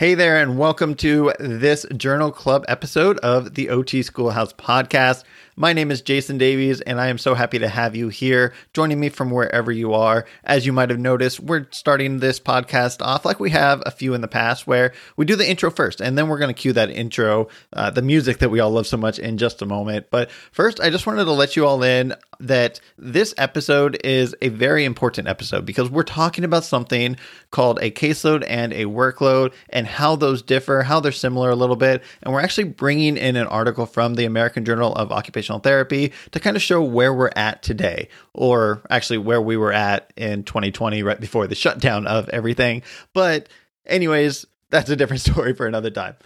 Hey there, and welcome to this Journal Club episode of the OT Schoolhouse podcast. My name is Jayson Davies, and I am so happy to have you here joining me from wherever you are. As you might have noticed, we're starting this podcast off like we have a few in the past, where we do the intro first, and then we're going to cue that intro, uh, the music that we all love so much, in just a moment. But first, I just wanted to let you all in that this episode is a very important episode because we're talking about something called a caseload and a workload and how those differ, how they're similar a little bit. And we're actually bringing in an article from the American Journal of Occupational Therapy to kind of show where we're at today, or actually where we were at in 2020, right before the shutdown of everything. But, anyways, that's a different story for another time.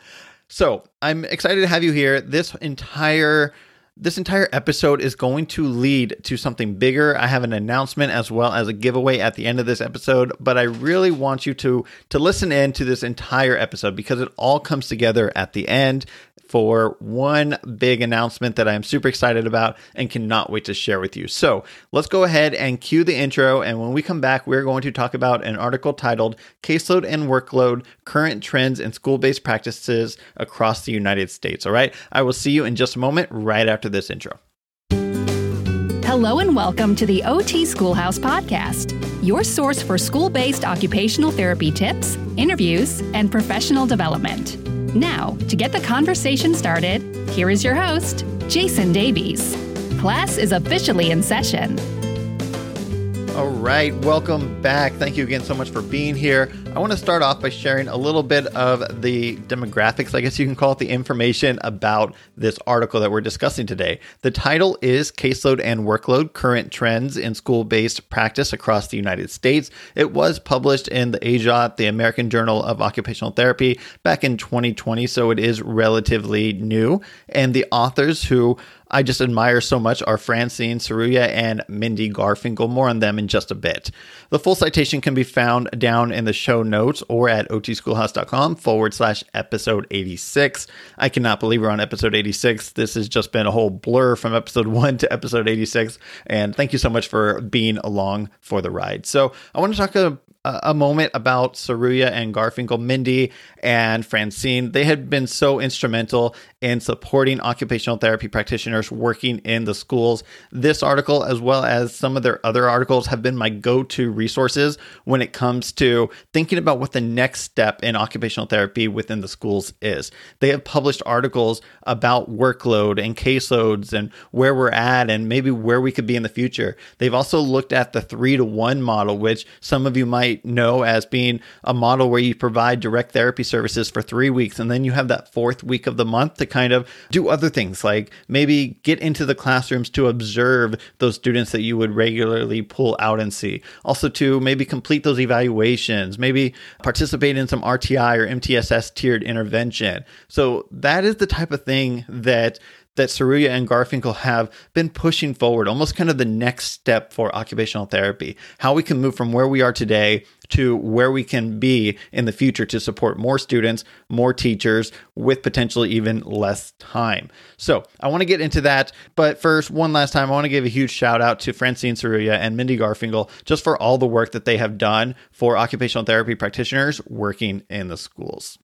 So, I'm excited to have you here. This entire this entire episode is going to lead to something bigger. I have an announcement as well as a giveaway at the end of this episode, but I really want you to to listen in to this entire episode because it all comes together at the end for one big announcement that I am super excited about and cannot wait to share with you. So let's go ahead and cue the intro. And when we come back, we're going to talk about an article titled Caseload and Workload Current Trends in School Based Practices Across the United States. All right. I will see you in just a moment right after this intro. Hello and welcome to the OT Schoolhouse Podcast, your source for school based occupational therapy tips, interviews, and professional development. Now, to get the conversation started, here is your host, Jayson Davies. Class is officially in session. All right, welcome back. Thank you again so much for being here. I want to start off by sharing a little bit of the demographics, I guess you can call it the information about this article that we're discussing today. The title is Caseload and Workload Current Trends in School Based Practice Across the United States. It was published in the AJOT, the American Journal of Occupational Therapy, back in 2020, so it is relatively new. And the authors who I just admire so much are Francine Seruya and Mindy Garfinkel. More on them in just a bit. The full citation can be found down in the show notes or at otschoolhouse.com forward slash episode 86. I cannot believe we're on episode 86. This has just been a whole blur from episode 1 to episode 86. And thank you so much for being along for the ride. So I want to talk a, a moment about Seruya and Garfinkel, Mindy and Francine. They had been so instrumental in supporting occupational therapy practitioners working in the schools. This article, as well as some of their other articles, have been my go to resources when it comes to thinking about what the next step in occupational therapy within the schools is. They have published articles about workload and caseloads and where we're at and maybe where we could be in the future. They've also looked at the three to one model, which some of you might know as being a model where you provide direct therapy services for three weeks and then you have that fourth week of the month to kind of do other things like maybe get into the classrooms to observe those students that you would regularly pull out and see. Also, to maybe complete those evaluations, maybe participate in some RTI or MTSS tiered intervention. So, that is the type of thing that that Seruya and Garfinkel have been pushing forward, almost kind of the next step for occupational therapy. How we can move from where we are today to where we can be in the future to support more students, more teachers with potentially even less time. So I want to get into that. But first, one last time, I want to give a huge shout out to Francine Seruya and Mindy Garfinkel just for all the work that they have done for occupational therapy practitioners working in the schools.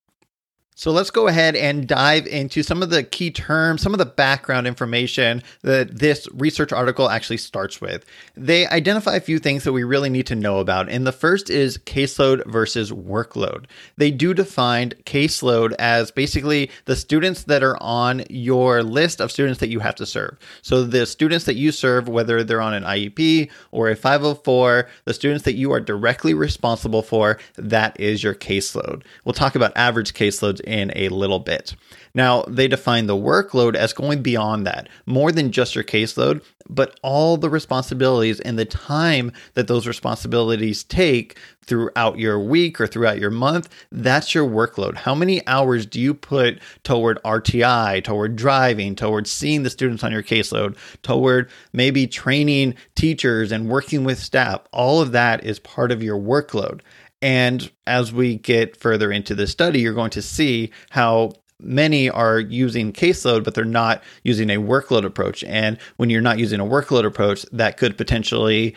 So let's go ahead and dive into some of the key terms, some of the background information that this research article actually starts with. They identify a few things that we really need to know about. And the first is caseload versus workload. They do define caseload as basically the students that are on your list of students that you have to serve. So the students that you serve, whether they're on an IEP or a 504, the students that you are directly responsible for, that is your caseload. We'll talk about average caseloads in a little bit. Now, they define the workload as going beyond that, more than just your caseload, but all the responsibilities and the time that those responsibilities take throughout your week or throughout your month. That's your workload. How many hours do you put toward RTI, toward driving, toward seeing the students on your caseload, toward maybe training teachers and working with staff? All of that is part of your workload. And as we get further into the study, you're going to see how many are using caseload, but they're not using a workload approach. And when you're not using a workload approach, that could potentially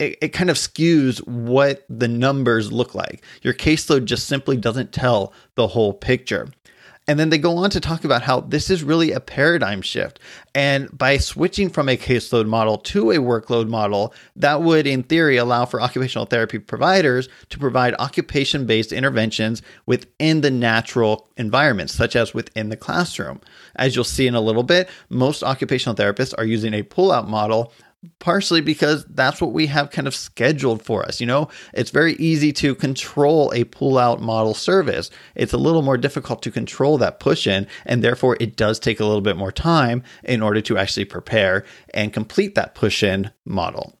it, it kind of skews what the numbers look like. Your caseload just simply doesn't tell the whole picture. And then they go on to talk about how this is really a paradigm shift. And by switching from a caseload model to a workload model, that would, in theory, allow for occupational therapy providers to provide occupation based interventions within the natural environment, such as within the classroom. As you'll see in a little bit, most occupational therapists are using a pull out model partially because that's what we have kind of scheduled for us. You know, it's very easy to control a pull out model service. It's a little more difficult to control that push in, and therefore it does take a little bit more time in order to actually prepare and complete that push in model.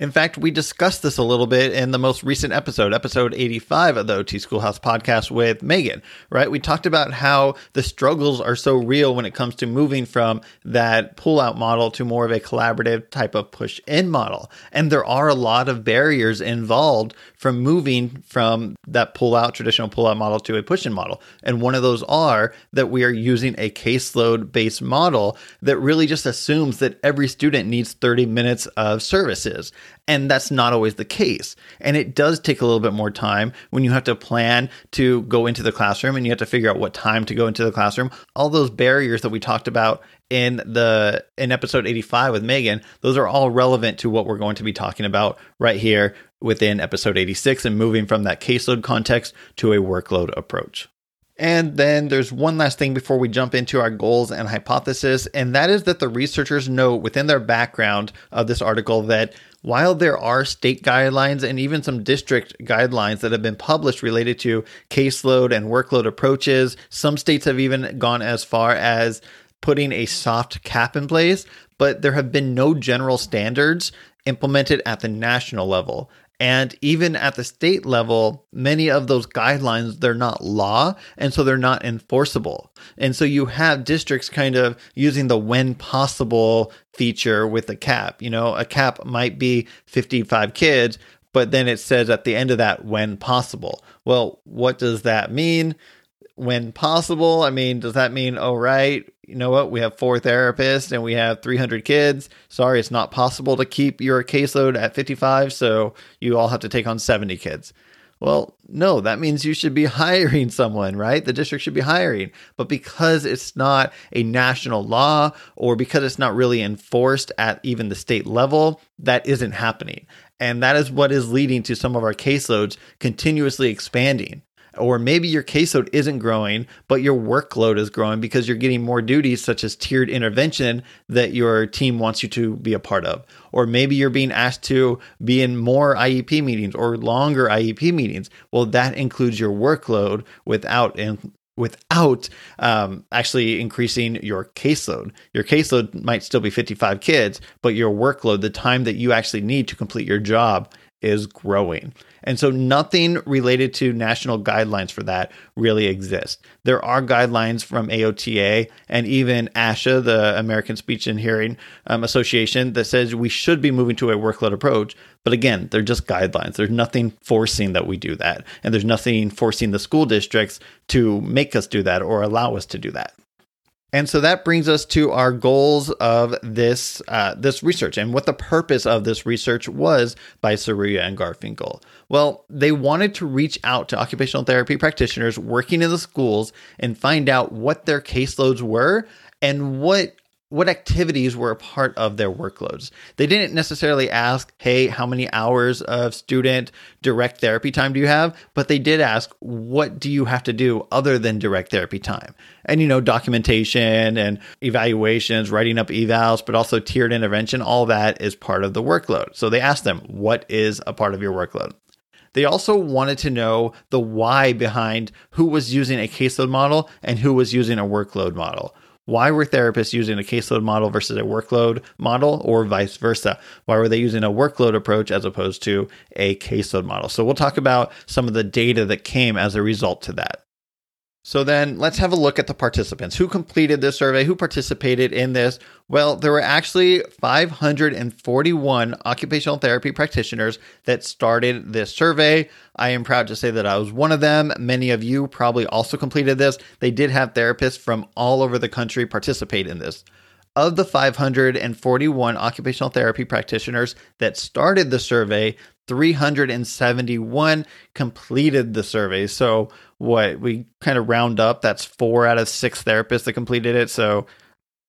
In fact, we discussed this a little bit in the most recent episode, episode 85 of the OT Schoolhouse podcast with Megan, right? We talked about how the struggles are so real when it comes to moving from that pull out model to more of a collaborative type of push in model. And there are a lot of barriers involved from moving from that pull out, traditional pull out model to a push in model. And one of those are that we are using a caseload based model that really just assumes that every student needs 30 minutes of services. And that's not always the case. And it does take a little bit more time when you have to plan to go into the classroom and you have to figure out what time to go into the classroom. All those barriers that we talked about in the in episode 85 with Megan, those are all relevant to what we're going to be talking about right here within episode 86 and moving from that caseload context to a workload approach. And then there's one last thing before we jump into our goals and hypothesis, and that is that the researchers note within their background of this article that while there are state guidelines and even some district guidelines that have been published related to caseload and workload approaches, some states have even gone as far as putting a soft cap in place, but there have been no general standards implemented at the national level. And even at the state level, many of those guidelines, they're not law, and so they're not enforceable. And so you have districts kind of using the when possible feature with a cap. You know, a cap might be 55 kids, but then it says at the end of that, when possible. Well, what does that mean? When possible, I mean, does that mean, oh, right, you know what, we have four therapists and we have 300 kids. Sorry, it's not possible to keep your caseload at 55, so you all have to take on 70 kids. Well, no, that means you should be hiring someone, right? The district should be hiring. But because it's not a national law or because it's not really enforced at even the state level, that isn't happening. And that is what is leading to some of our caseloads continuously expanding or maybe your caseload isn't growing, but your workload is growing because you're getting more duties, such as tiered intervention, that your team wants you to be a part of. Or maybe you're being asked to be in more IEP meetings or longer IEP meetings. Well, that includes your workload without in, without um, actually increasing your caseload. Your caseload might still be 55 kids, but your workload, the time that you actually need to complete your job, is growing. And so nothing related to national guidelines for that really exists. There are guidelines from AOTA and even ASHA, the American Speech and Hearing um, Association, that says we should be moving to a workload approach. But again, they're just guidelines. There's nothing forcing that we do that. And there's nothing forcing the school districts to make us do that or allow us to do that. And so that brings us to our goals of this uh, this research and what the purpose of this research was by Seruya and Garfinkel. Well, they wanted to reach out to occupational therapy practitioners working in the schools and find out what their caseloads were and what what activities were a part of their workloads. They didn't necessarily ask, hey, how many hours of student direct therapy time do you have? But they did ask, what do you have to do other than direct therapy time? And, you know, documentation and evaluations, writing up evals, but also tiered intervention, all that is part of the workload. So they asked them, what is a part of your workload? They also wanted to know the why behind who was using a caseload model and who was using a workload model. Why were therapists using a caseload model versus a workload model, or vice versa? Why were they using a workload approach as opposed to a caseload model? So, we'll talk about some of the data that came as a result to that. So then let's have a look at the participants. Who completed this survey? Who participated in this? Well, there were actually 541 occupational therapy practitioners that started this survey. I am proud to say that I was one of them. Many of you probably also completed this. They did have therapists from all over the country participate in this. of the 541 occupational therapy practitioners that started the survey, 371 completed the survey. So, what we kind of round up, that's four out of six therapists that completed it. So,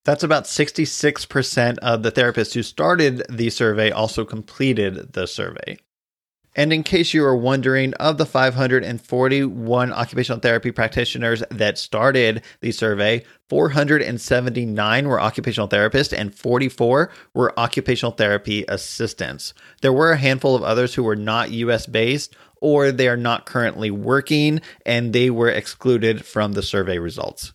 that's about 66% of the therapists who started the survey also completed the survey. And in case you are wondering, of the 541 occupational therapy practitioners that started the survey, 479 were occupational therapists and 44 were occupational therapy assistants. There were a handful of others who were not US based or they are not currently working and they were excluded from the survey results.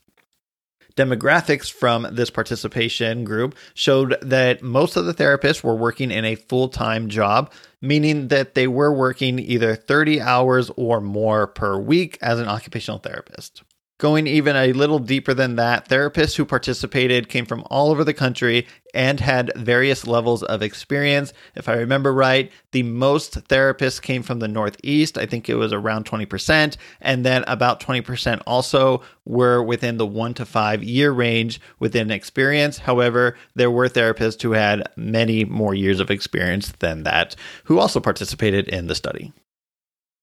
Demographics from this participation group showed that most of the therapists were working in a full time job, meaning that they were working either 30 hours or more per week as an occupational therapist. Going even a little deeper than that, therapists who participated came from all over the country and had various levels of experience. If I remember right, the most therapists came from the Northeast. I think it was around 20%. And then about 20% also were within the one to five year range within experience. However, there were therapists who had many more years of experience than that who also participated in the study.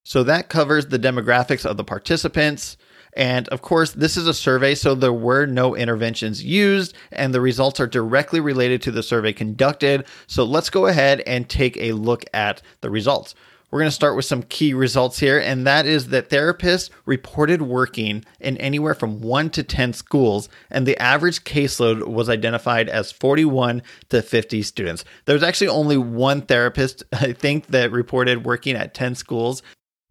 So that covers the demographics of the participants. And of course, this is a survey, so there were no interventions used, and the results are directly related to the survey conducted. So let's go ahead and take a look at the results. We're going to start with some key results here, and that is that therapists reported working in anywhere from 1 to 10 schools, and the average caseload was identified as 41 to 50 students. There's actually only one therapist, I think, that reported working at 10 schools,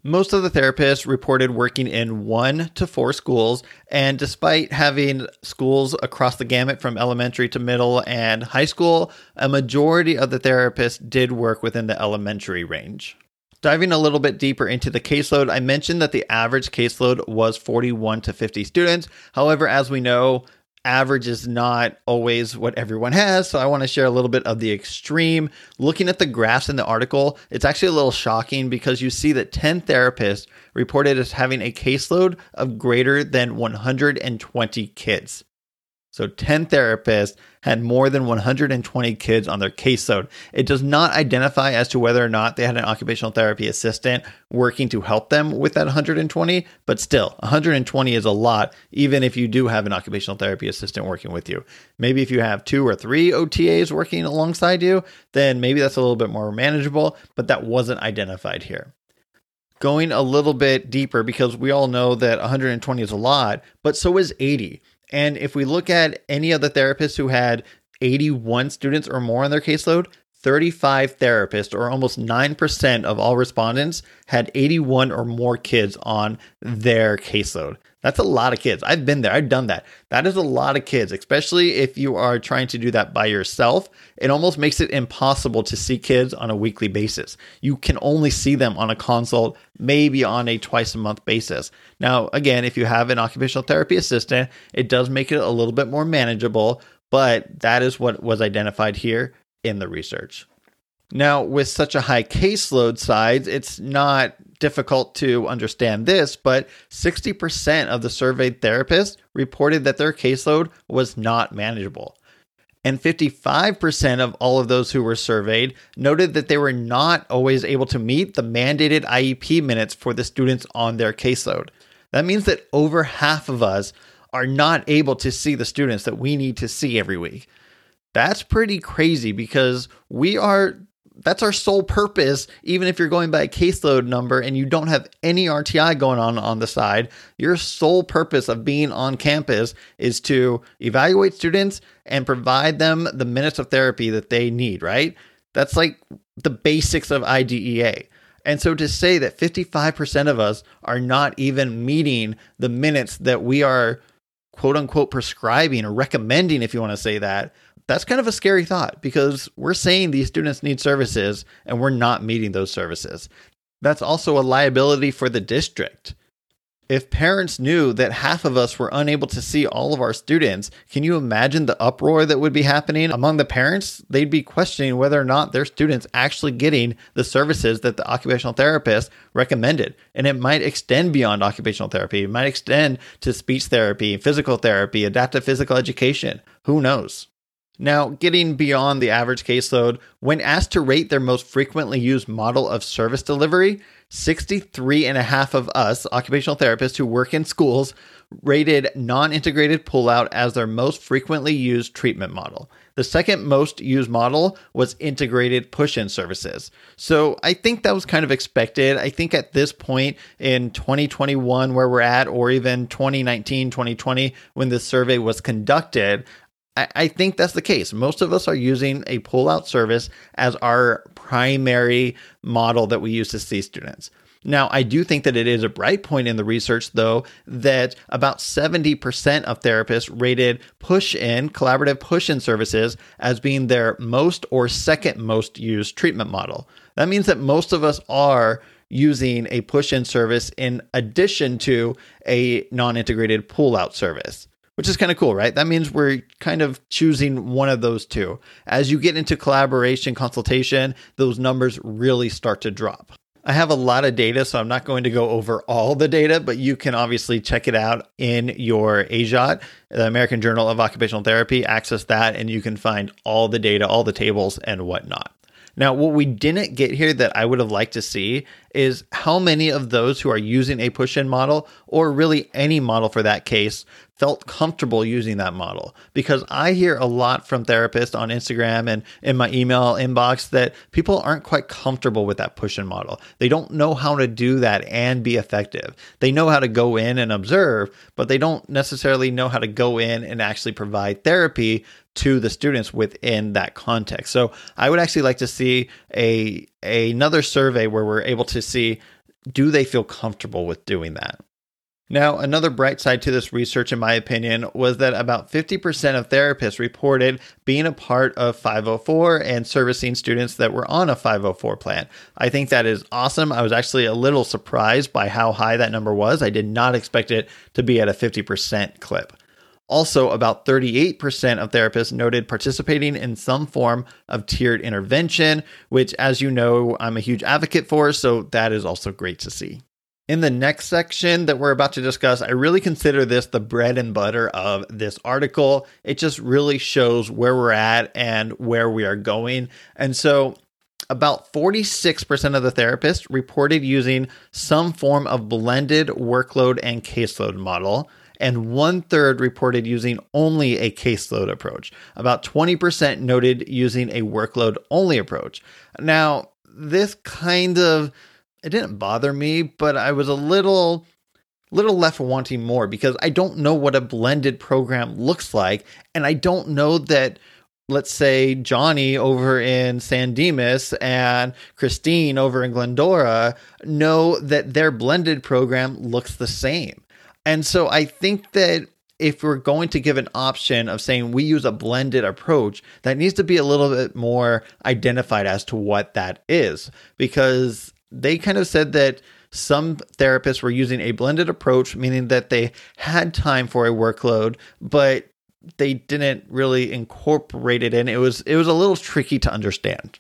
most of the therapists reported working in one to four schools, and despite having schools across the gamut from elementary to middle and high school, a majority of the therapists did work within the elementary range. Diving a little bit deeper into the caseload, I mentioned that the average caseload was 41 to 50 students. However, as we know, average is not always what everyone has. So I want to share a little bit of the extreme. Looking at the graphs in the article, it's actually a little shocking because you see that 10 therapists reported as having a caseload of greater than 120 kids. So 10 therapists had more than 120 kids on their caseload. It does not identify as to whether or not they had an occupational therapy assistant working to help them with that 120, but still, 120 is a lot, even if you do have an occupational therapy assistant working with you. Maybe if you have two or three OTAs working alongside you, then maybe that's a little bit more manageable, but that wasn't identified here going a little bit deeper because we all know that 120 is a lot, but so is 80. And if we look at any of the therapists who had 81 students or more on their caseload, 35 therapists, or almost 9% of all respondents, had 81 or more kids on their caseload. That's a lot of kids. I've been there, I've done that. That is a lot of kids, especially if you are trying to do that by yourself. It almost makes it impossible to see kids on a weekly basis. You can only see them on a consult, maybe on a twice a month basis. Now, again, if you have an occupational therapy assistant, it does make it a little bit more manageable, but that is what was identified here in the research. Now, with such a high caseload size, it's not difficult to understand this, but 60% of the surveyed therapists reported that their caseload was not manageable. And 55% of all of those who were surveyed noted that they were not always able to meet the mandated IEP minutes for the students on their caseload. That means that over half of us are not able to see the students that we need to see every week. That's pretty crazy because we are that's our sole purpose even if you're going by a caseload number and you don't have any RTI going on on the side your sole purpose of being on campus is to evaluate students and provide them the minutes of therapy that they need right? That's like the basics of IDEA and so to say that 55% of us are not even meeting the minutes that we are quote unquote prescribing or recommending if you want to say that that's kind of a scary thought because we're saying these students need services and we're not meeting those services. That's also a liability for the district. If parents knew that half of us were unable to see all of our students, can you imagine the uproar that would be happening among the parents? They'd be questioning whether or not their students actually getting the services that the occupational therapist recommended. And it might extend beyond occupational therapy. It might extend to speech therapy, physical therapy, adaptive physical education. Who knows? Now, getting beyond the average caseload, when asked to rate their most frequently used model of service delivery, 63 and a half of us, occupational therapists who work in schools, rated non integrated pullout as their most frequently used treatment model. The second most used model was integrated push in services. So I think that was kind of expected. I think at this point in 2021, where we're at, or even 2019, 2020, when this survey was conducted, I, think that's the case. Most of us are using a pull-out service as our primary model that we use to see students. Now, I do think that it is a bright point in the research, though, that about 70% of therapists rated push in, collaborative push in services as being their most or second most used treatment model. That means that most of us are using a push in service in addition to a non integrated pull out service which is kind of cool, right? That means we're kind of choosing one of those two. As you get into collaboration, consultation, those numbers really start to drop. I have a lot of data, so I'm not going to go over all the data, but you can obviously check it out in your AJOT, the American Journal of Occupational Therapy. Access that, and you can find all the data, all the tables, and whatnot. Now, what we didn't get here that I would have liked to see is how many of those who are using a push in model, or really any model for that case, felt comfortable using that model because I hear a lot from therapists on Instagram and in my email inbox that people aren't quite comfortable with that push in model. They don't know how to do that and be effective. They know how to go in and observe, but they don't necessarily know how to go in and actually provide therapy to the students within that context. So I would actually like to see a, a another survey where we're able to see do they feel comfortable with doing that? Now, another bright side to this research, in my opinion, was that about 50% of therapists reported being a part of 504 and servicing students that were on a 504 plan. I think that is awesome. I was actually a little surprised by how high that number was. I did not expect it to be at a 50% clip. Also, about 38% of therapists noted participating in some form of tiered intervention, which, as you know, I'm a huge advocate for, so that is also great to see. In the next section that we're about to discuss, I really consider this the bread and butter of this article. It just really shows where we're at and where we are going. And so, about 46% of the therapists reported using some form of blended workload and caseload model, and one third reported using only a caseload approach. About 20% noted using a workload only approach. Now, this kind of it didn't bother me, but I was a little little left wanting more because I don't know what a blended program looks like and I don't know that let's say Johnny over in San Dimas and Christine over in Glendora know that their blended program looks the same. And so I think that if we're going to give an option of saying we use a blended approach, that needs to be a little bit more identified as to what that is because they kind of said that some therapists were using a blended approach, meaning that they had time for a workload, but they didn't really incorporate it in. It was it was a little tricky to understand.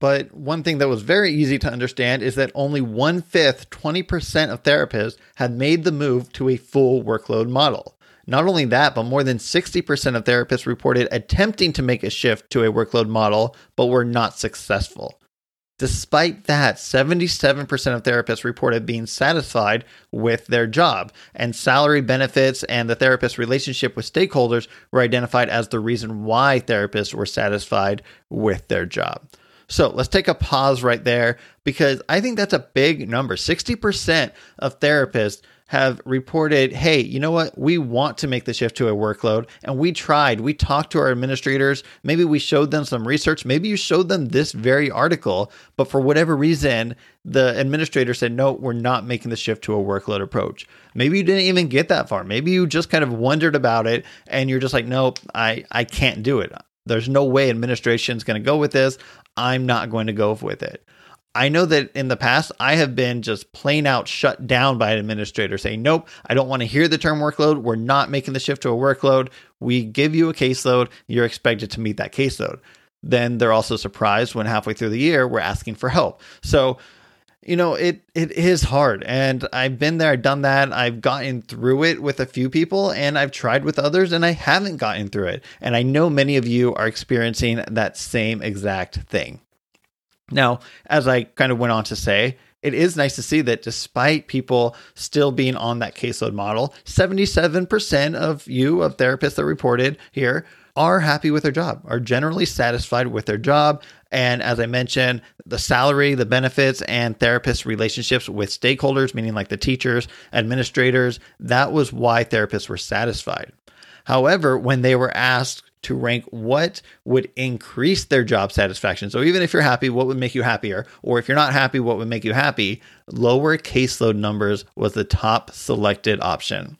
But one thing that was very easy to understand is that only one fifth, 20% of therapists had made the move to a full workload model. Not only that, but more than 60% of therapists reported attempting to make a shift to a workload model, but were not successful. Despite that, 77% of therapists reported being satisfied with their job, and salary benefits and the therapist's relationship with stakeholders were identified as the reason why therapists were satisfied with their job. So let's take a pause right there because I think that's a big number. 60% of therapists have reported, hey, you know what? We want to make the shift to a workload. And we tried. We talked to our administrators. Maybe we showed them some research. Maybe you showed them this very article. But for whatever reason, the administrator said, no, we're not making the shift to a workload approach. Maybe you didn't even get that far. Maybe you just kind of wondered about it and you're just like, nope, I, I can't do it. There's no way administration is going to go with this. I'm not going to go with it. I know that in the past, I have been just plain out shut down by an administrator saying, nope, I don't want to hear the term workload. We're not making the shift to a workload. We give you a caseload. You're expected to meet that caseload. Then they're also surprised when halfway through the year, we're asking for help. So You know, it it is hard and I've been there, I've done that. I've gotten through it with a few people and I've tried with others and I haven't gotten through it. And I know many of you are experiencing that same exact thing. Now, as I kind of went on to say, it is nice to see that despite people still being on that caseload model, 77% of you, of therapists that reported here, are happy with their job, are generally satisfied with their job. And as I mentioned, the salary, the benefits, and therapist relationships with stakeholders, meaning like the teachers, administrators, that was why therapists were satisfied. However, when they were asked to rank what would increase their job satisfaction. So even if you're happy, what would make you happier? Or if you're not happy, what would make you happy? Lower caseload numbers was the top selected option.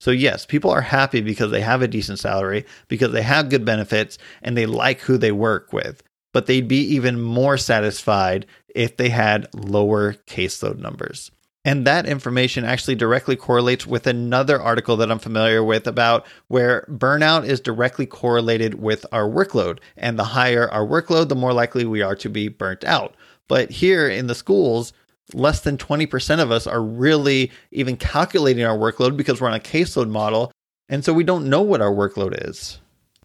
So, yes, people are happy because they have a decent salary, because they have good benefits, and they like who they work with. But they'd be even more satisfied if they had lower caseload numbers. And that information actually directly correlates with another article that I'm familiar with about where burnout is directly correlated with our workload. And the higher our workload, the more likely we are to be burnt out. But here in the schools, less than 20% of us are really even calculating our workload because we're on a caseload model. And so we don't know what our workload is.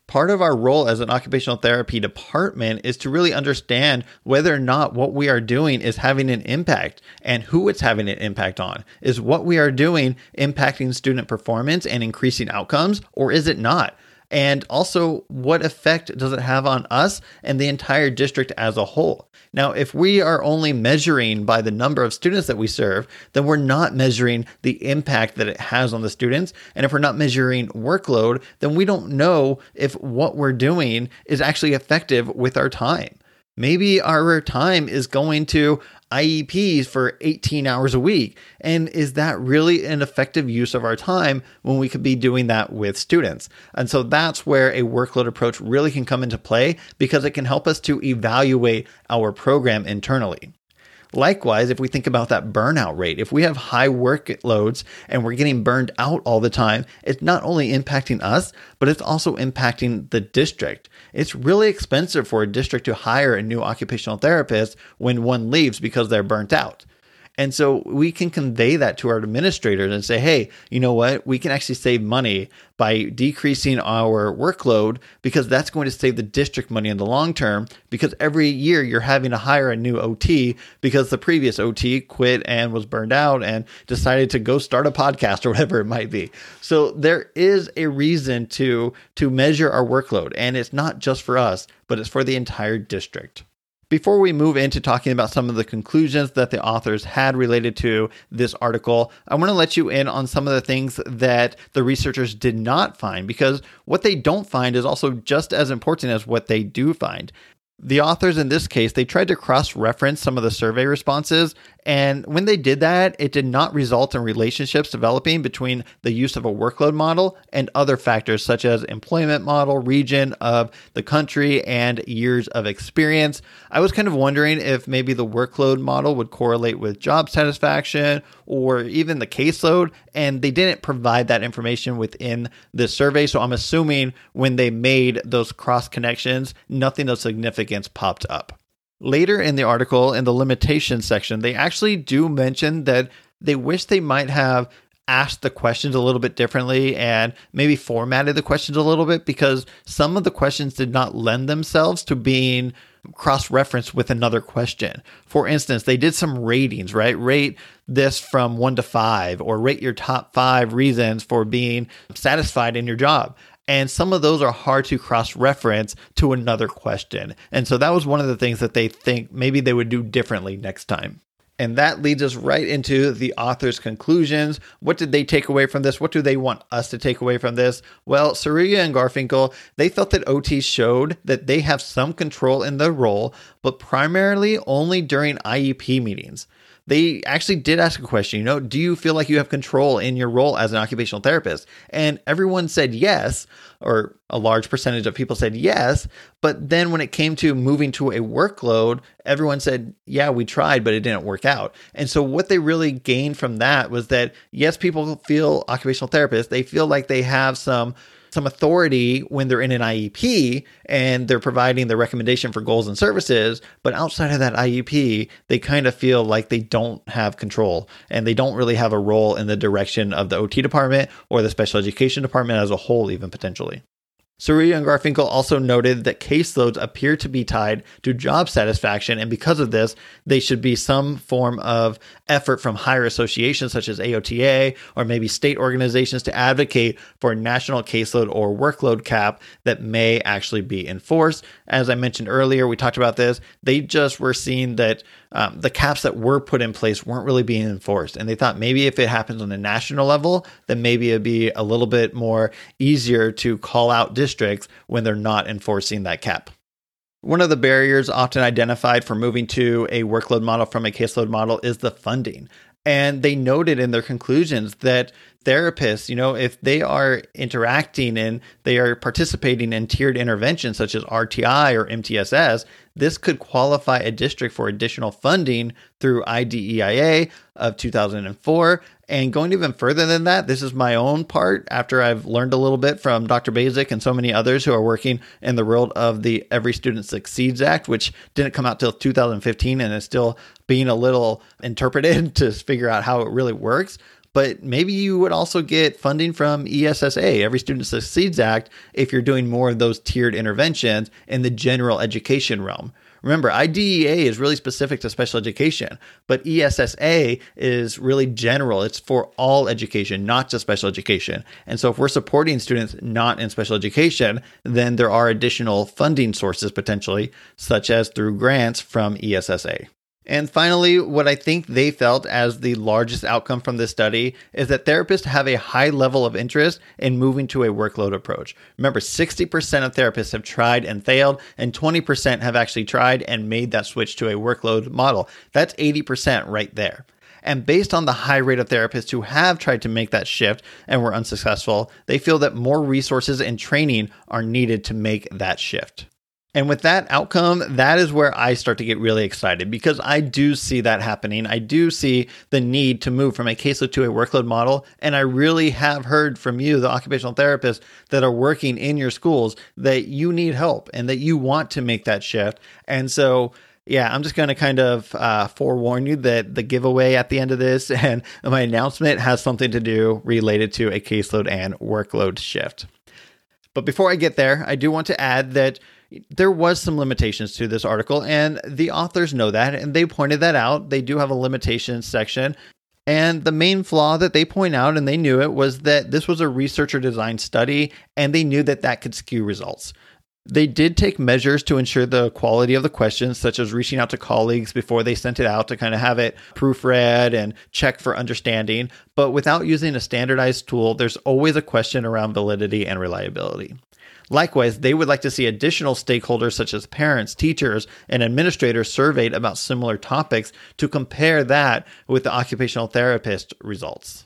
Part of our role as an occupational therapy department is to really understand whether or not what we are doing is having an impact and who it's having an impact on. Is what we are doing impacting student performance and increasing outcomes, or is it not? And also, what effect does it have on us and the entire district as a whole? Now, if we are only measuring by the number of students that we serve, then we're not measuring the impact that it has on the students. And if we're not measuring workload, then we don't know if what we're doing is actually effective with our time. Maybe our time is going to IEPs for 18 hours a week. And is that really an effective use of our time when we could be doing that with students? And so that's where a workload approach really can come into play because it can help us to evaluate our program internally. Likewise, if we think about that burnout rate, if we have high workloads and we're getting burned out all the time, it's not only impacting us, but it's also impacting the district. It's really expensive for a district to hire a new occupational therapist when one leaves because they're burnt out. And so we can convey that to our administrators and say, hey, you know what? We can actually save money by decreasing our workload because that's going to save the district money in the long term. Because every year you're having to hire a new OT because the previous OT quit and was burned out and decided to go start a podcast or whatever it might be. So there is a reason to to measure our workload and it's not just for us, but it's for the entire district. Before we move into talking about some of the conclusions that the authors had related to this article, I want to let you in on some of the things that the researchers did not find because what they don't find is also just as important as what they do find. The authors in this case, they tried to cross reference some of the survey responses. And when they did that, it did not result in relationships developing between the use of a workload model and other factors such as employment model, region of the country, and years of experience. I was kind of wondering if maybe the workload model would correlate with job satisfaction or even the caseload. And they didn't provide that information within the survey. So I'm assuming when they made those cross connections, nothing of significance significance popped up. Later in the article, in the limitations section, they actually do mention that they wish they might have asked the questions a little bit differently and maybe formatted the questions a little bit because some of the questions did not lend themselves to being cross referenced with another question. For instance, they did some ratings, right? Rate this from one to five, or rate your top five reasons for being satisfied in your job. And some of those are hard to cross reference to another question. And so that was one of the things that they think maybe they would do differently next time. And that leads us right into the author's conclusions. What did they take away from this? What do they want us to take away from this? Well, Seruya and Garfinkel, they felt that OT showed that they have some control in their role, but primarily only during IEP meetings they actually did ask a question, you know, do you feel like you have control in your role as an occupational therapist? And everyone said yes, or a large percentage of people said yes. But then when it came to moving to a workload, everyone said, yeah, we tried, but it didn't work out. And so what they really gained from that was that, yes, people feel occupational therapists, they feel like they have some some authority when they're in an IEP and they're providing the recommendation for goals and services. But outside of that IEP, they kind of feel like they don't have control and they don't really have a role in the direction of the OT department or the special education department as a whole, even potentially. Seruya and Garfinkel also noted that caseloads appear to be tied to job satisfaction, and because of this, they should be some form of effort from higher associations such as AOTA or maybe state organizations to advocate for a national caseload or workload cap that may actually be enforced. As I mentioned earlier, we talked about this. They just were seeing that um, the caps that were put in place weren't really being enforced. And they thought maybe if it happens on a national level, then maybe it'd be a little bit more easier to call out districts when they're not enforcing that cap. One of the barriers often identified for moving to a workload model from a caseload model is the funding. And they noted in their conclusions that therapists, you know, if they are interacting and they are participating in tiered interventions such as RTI or MTSS, this could qualify a district for additional funding through IDEIA of 2004. And going even further than that, this is my own part after I've learned a little bit from Dr. Basic and so many others who are working in the world of the Every Student Succeeds Act, which didn't come out till 2015 and is still being a little interpreted to figure out how it really works but maybe you would also get funding from ESSA, Every Student Succeeds Act, if you're doing more of those tiered interventions in the general education realm. Remember, IDEA is really specific to special education, but ESSA is really general. It's for all education, not just special education. And so if we're supporting students not in special education, then there are additional funding sources potentially, such as through grants from ESSA. And finally, what I think they felt as the largest outcome from this study is that therapists have a high level of interest in moving to a workload approach. Remember, 60% of therapists have tried and failed, and 20% have actually tried and made that switch to a workload model. That's 80% right there. And based on the high rate of therapists who have tried to make that shift and were unsuccessful, they feel that more resources and training are needed to make that shift. And with that outcome, that is where I start to get really excited because I do see that happening. I do see the need to move from a caseload to a workload model. And I really have heard from you, the occupational therapists that are working in your schools, that you need help and that you want to make that shift. And so, yeah, I'm just going to kind of uh, forewarn you that the giveaway at the end of this and my announcement has something to do related to a caseload and workload shift. But before I get there, I do want to add that there was some limitations to this article and the authors know that and they pointed that out they do have a limitations section and the main flaw that they point out and they knew it was that this was a researcher designed study and they knew that that could skew results they did take measures to ensure the quality of the questions, such as reaching out to colleagues before they sent it out to kind of have it proofread and check for understanding. But without using a standardized tool, there's always a question around validity and reliability. Likewise, they would like to see additional stakeholders such as parents, teachers, and administrators surveyed about similar topics to compare that with the occupational therapist results.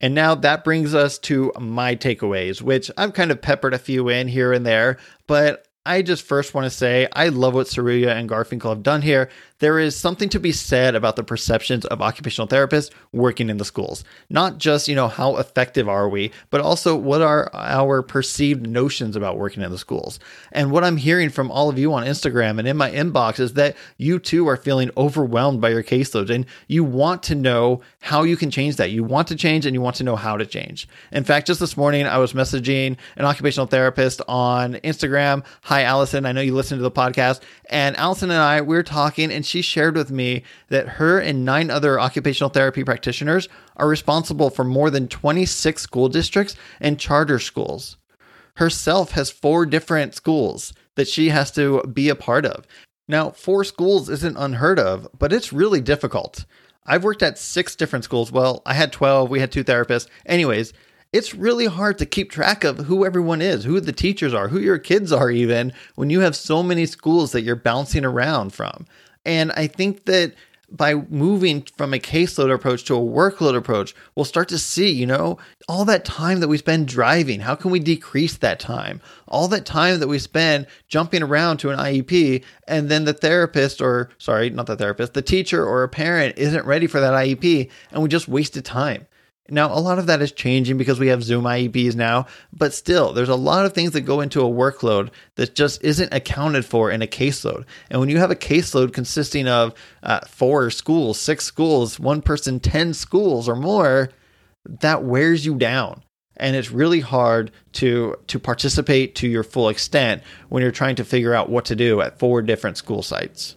And now that brings us to my takeaways, which I've kind of peppered a few in here and there, but I just first want to say I love what Seruya and Garfinkel have done here there is something to be said about the perceptions of occupational therapists working in the schools. Not just, you know, how effective are we, but also what are our perceived notions about working in the schools. And what I'm hearing from all of you on Instagram and in my inbox is that you too are feeling overwhelmed by your caseloads and you want to know how you can change that. You want to change and you want to know how to change. In fact, just this morning, I was messaging an occupational therapist on Instagram. Hi, Allison. I know you listen to the podcast. And Allison and I, we we're talking and she shared with me that her and nine other occupational therapy practitioners are responsible for more than 26 school districts and charter schools. Herself has four different schools that she has to be a part of. Now, four schools isn't unheard of, but it's really difficult. I've worked at six different schools. Well, I had 12, we had two therapists. Anyways, it's really hard to keep track of who everyone is, who the teachers are, who your kids are, even when you have so many schools that you're bouncing around from. And I think that by moving from a caseload approach to a workload approach, we'll start to see, you know, all that time that we spend driving, how can we decrease that time? All that time that we spend jumping around to an IEP, and then the therapist, or sorry, not the therapist, the teacher or a parent isn't ready for that IEP, and we just wasted time. Now, a lot of that is changing because we have Zoom IEPs now, but still, there's a lot of things that go into a workload that just isn't accounted for in a caseload. And when you have a caseload consisting of uh, four schools, six schools, one person, 10 schools or more, that wears you down. And it's really hard to, to participate to your full extent when you're trying to figure out what to do at four different school sites.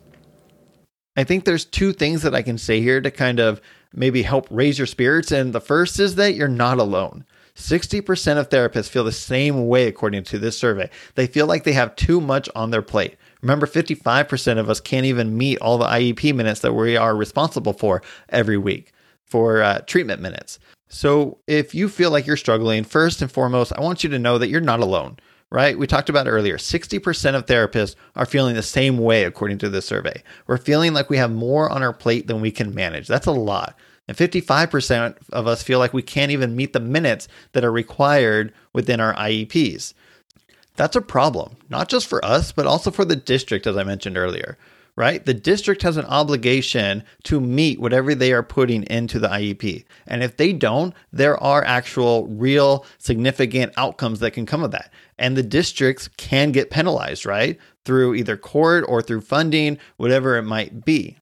I think there's two things that I can say here to kind of maybe help raise your spirits. And the first is that you're not alone. 60% of therapists feel the same way, according to this survey. They feel like they have too much on their plate. Remember, 55% of us can't even meet all the IEP minutes that we are responsible for every week for uh, treatment minutes. So, if you feel like you're struggling, first and foremost, I want you to know that you're not alone right? We talked about earlier 60% of therapists are feeling the same way, according to the survey. We're feeling like we have more on our plate than we can manage. That's a lot. And 55% of us feel like we can't even meet the minutes that are required within our IEPs. That's a problem, not just for us, but also for the district, as I mentioned earlier right? The district has an obligation to meet whatever they are putting into the IEP. And if they don't, there are actual, real, significant outcomes that can come of that. And the districts can get penalized, right? Through either court or through funding, whatever it might be.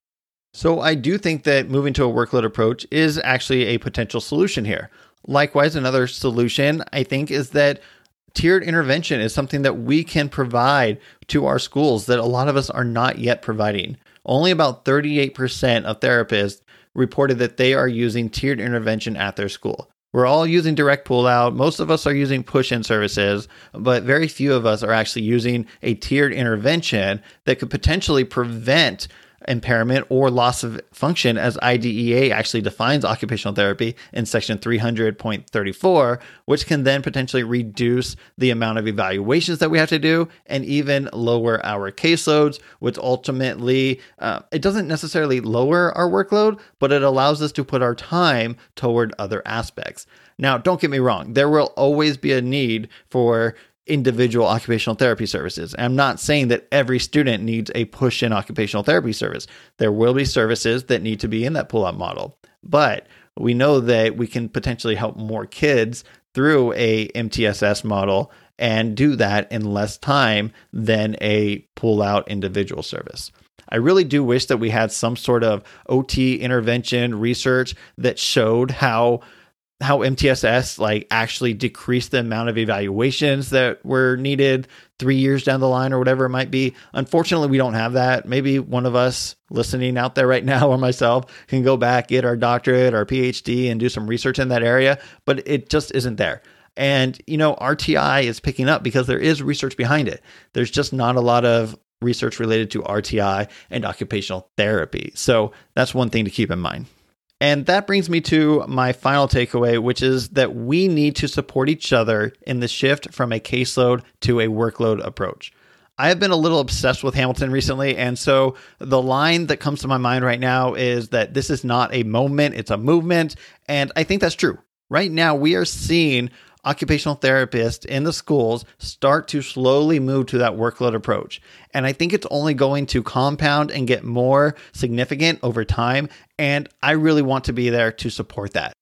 So I do think that moving to a workload approach is actually a potential solution here. Likewise, another solution I think is that tiered intervention is something that we can provide to our schools that a lot of us are not yet providing. Only about 38% of therapists reported that they are using tiered intervention at their school. We're all using direct pull out. Most of us are using push in services, but very few of us are actually using a tiered intervention that could potentially prevent impairment or loss of function as IDEA actually defines occupational therapy in section 300.34, which can then potentially reduce the amount of evaluations that we have to do and even lower our caseloads, which ultimately, uh, it doesn't necessarily lower our workload, but it allows us to put our time toward other aspects. Now, don't get me wrong, there will always be a need for individual occupational therapy services. I'm not saying that every student needs a push in occupational therapy service. There will be services that need to be in that pull up model, but we know that we can potentially help more kids through a MTSS model and do that in less time than a pull out individual service. I really do wish that we had some sort of OT intervention research that showed how how MTSS like actually decreased the amount of evaluations that were needed three years down the line or whatever it might be. Unfortunately, we don't have that. Maybe one of us listening out there right now or myself can go back, get our doctorate our PhD and do some research in that area, but it just isn't there. And, you know, RTI is picking up because there is research behind it. There's just not a lot of research related to RTI and occupational therapy. So that's one thing to keep in mind. And that brings me to my final takeaway, which is that we need to support each other in the shift from a caseload to a workload approach. I have been a little obsessed with Hamilton recently. And so the line that comes to my mind right now is that this is not a moment, it's a movement. And I think that's true. Right now, we are seeing occupational therapists in the schools start to slowly move to that workload approach. And I think it's only going to compound and get more significant over time. And I really want to be there to support that.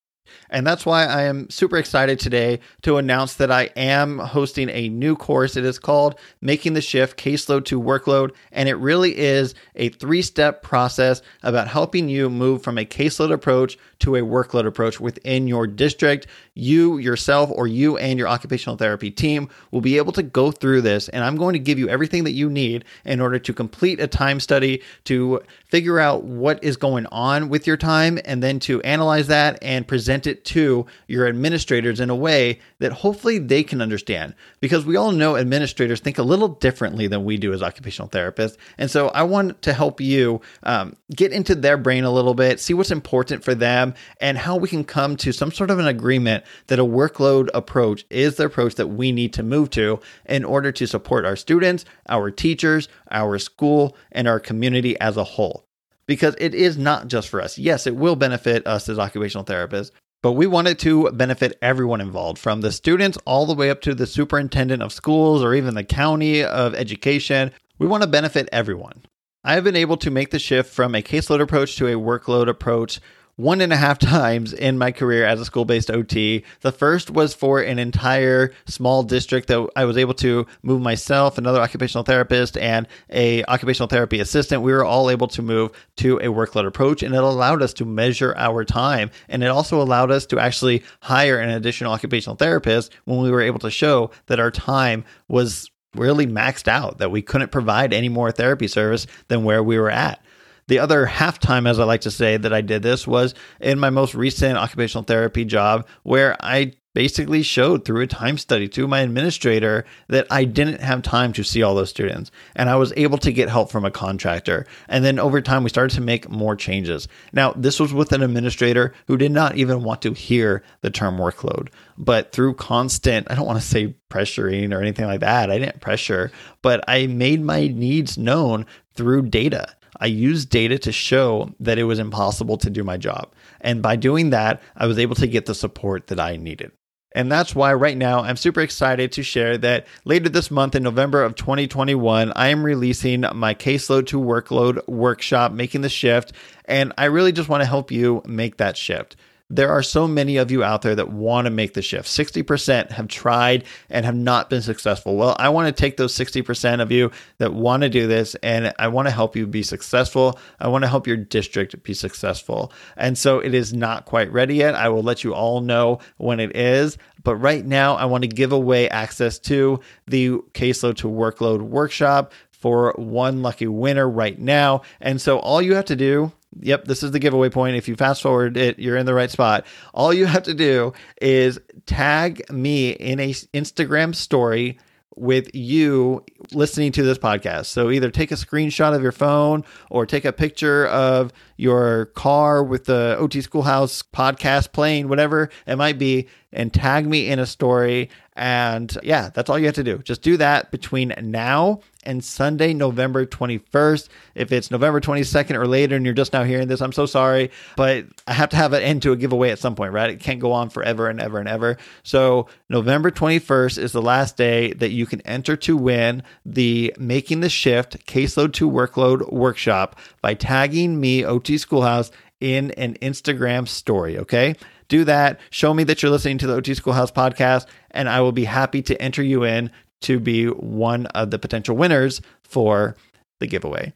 And that's why I am super excited today to announce that I am hosting a new course. It is called Making the Shift Caseload to Workload. And it really is a three step process about helping you move from a caseload approach to a workload approach within your district. You yourself, or you and your occupational therapy team, will be able to go through this. And I'm going to give you everything that you need in order to complete a time study, to figure out what is going on with your time, and then to analyze that and present it to your administrators in a way that hopefully they can understand. Because we all know administrators think a little differently than we do as occupational therapists. And so I want to help you um, get into their brain a little bit, see what's important for them, and how we can come to some sort of an agreement that a workload approach is the approach that we need to move to in order to support our students, our teachers, our school, and our community as a whole because it is not just for us. Yes, it will benefit us as occupational therapists, but we want it to benefit everyone involved, from the students all the way up to the superintendent of schools or even the county of education. We want to benefit everyone. I have been able to make the shift from a caseload approach to a workload approach one and a half times in my career as a school based OT. The first was for an entire small district that I was able to move myself, another occupational therapist, and a occupational therapy assistant. We were all able to move to a workload approach, and it allowed us to measure our time. And it also allowed us to actually hire an additional occupational therapist when we were able to show that our time was really maxed out, that we couldn't provide any more therapy service than where we were at. The other half time, as I like to say, that I did this was in my most recent occupational therapy job, where I basically showed through a time study to my administrator that I didn't have time to see all those students. And I was able to get help from a contractor. And then over time, we started to make more changes. Now, this was with an administrator who did not even want to hear the term workload. But through constant, I don't want to say pressuring or anything like that, I didn't pressure, but I made my needs known through data. I used data to show that it was impossible to do my job. And by doing that, I was able to get the support that I needed. And that's why right now I'm super excited to share that later this month in November of 2021, I am releasing my caseload to workload workshop, making the shift. And I really just want to help you make that shift there are so many of you out there that want to make the shift. 60% have tried and have not been successful. Well, I want to take those 60% of you that want to do this and I want to help you be successful. I want to help your district be successful. And so it is not quite ready yet. I will let you all know when it is. But right now, I want to give away access to the caseload to workload workshop for one lucky winner right now. And so all you have to do Yep, this is the giveaway point. If you fast forward it, you're in the right spot. All you have to do is tag me in a Instagram story with you listening to this podcast. So either take a screenshot of your phone or take a picture of your car with the OT Schoolhouse podcast playing, whatever it might be, and tag me in a story. And yeah, that's all you have to do. Just do that between now and Sunday, November 21st. If it's November 22nd or later and you're just now hearing this, I'm so sorry, but I have to have an end to a giveaway at some point, right? It can't go on forever and ever and ever. So, November 21st is the last day that you can enter to win the Making the Shift Caseload to Workload workshop by tagging me, OT Schoolhouse, in an Instagram story, okay? Do that. Show me that you're listening to the OT Schoolhouse podcast, and I will be happy to enter you in to be one of the potential winners for the giveaway.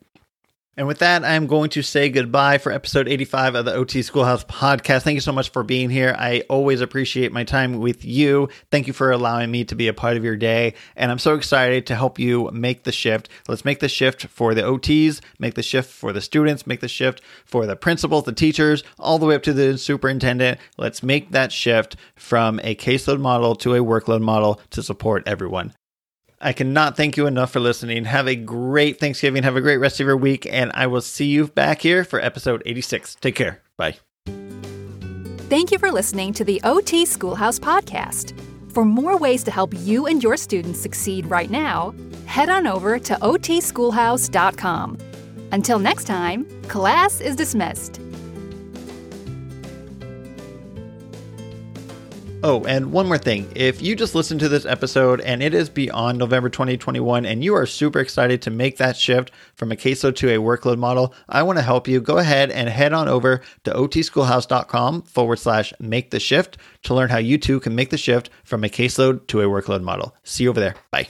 And with that, I'm going to say goodbye for episode 85 of the OT Schoolhouse podcast. Thank you so much for being here. I always appreciate my time with you. Thank you for allowing me to be a part of your day. And I'm so excited to help you make the shift. Let's make the shift for the OTs, make the shift for the students, make the shift for the principals, the teachers, all the way up to the superintendent. Let's make that shift from a caseload model to a workload model to support everyone. I cannot thank you enough for listening. Have a great Thanksgiving. Have a great rest of your week. And I will see you back here for episode 86. Take care. Bye. Thank you for listening to the OT Schoolhouse podcast. For more ways to help you and your students succeed right now, head on over to otschoolhouse.com. Until next time, class is dismissed. Oh, and one more thing. If you just listened to this episode and it is beyond November 2021 and you are super excited to make that shift from a caseload to a workload model, I want to help you. Go ahead and head on over to otschoolhouse.com forward slash make the shift to learn how you too can make the shift from a caseload to a workload model. See you over there. Bye.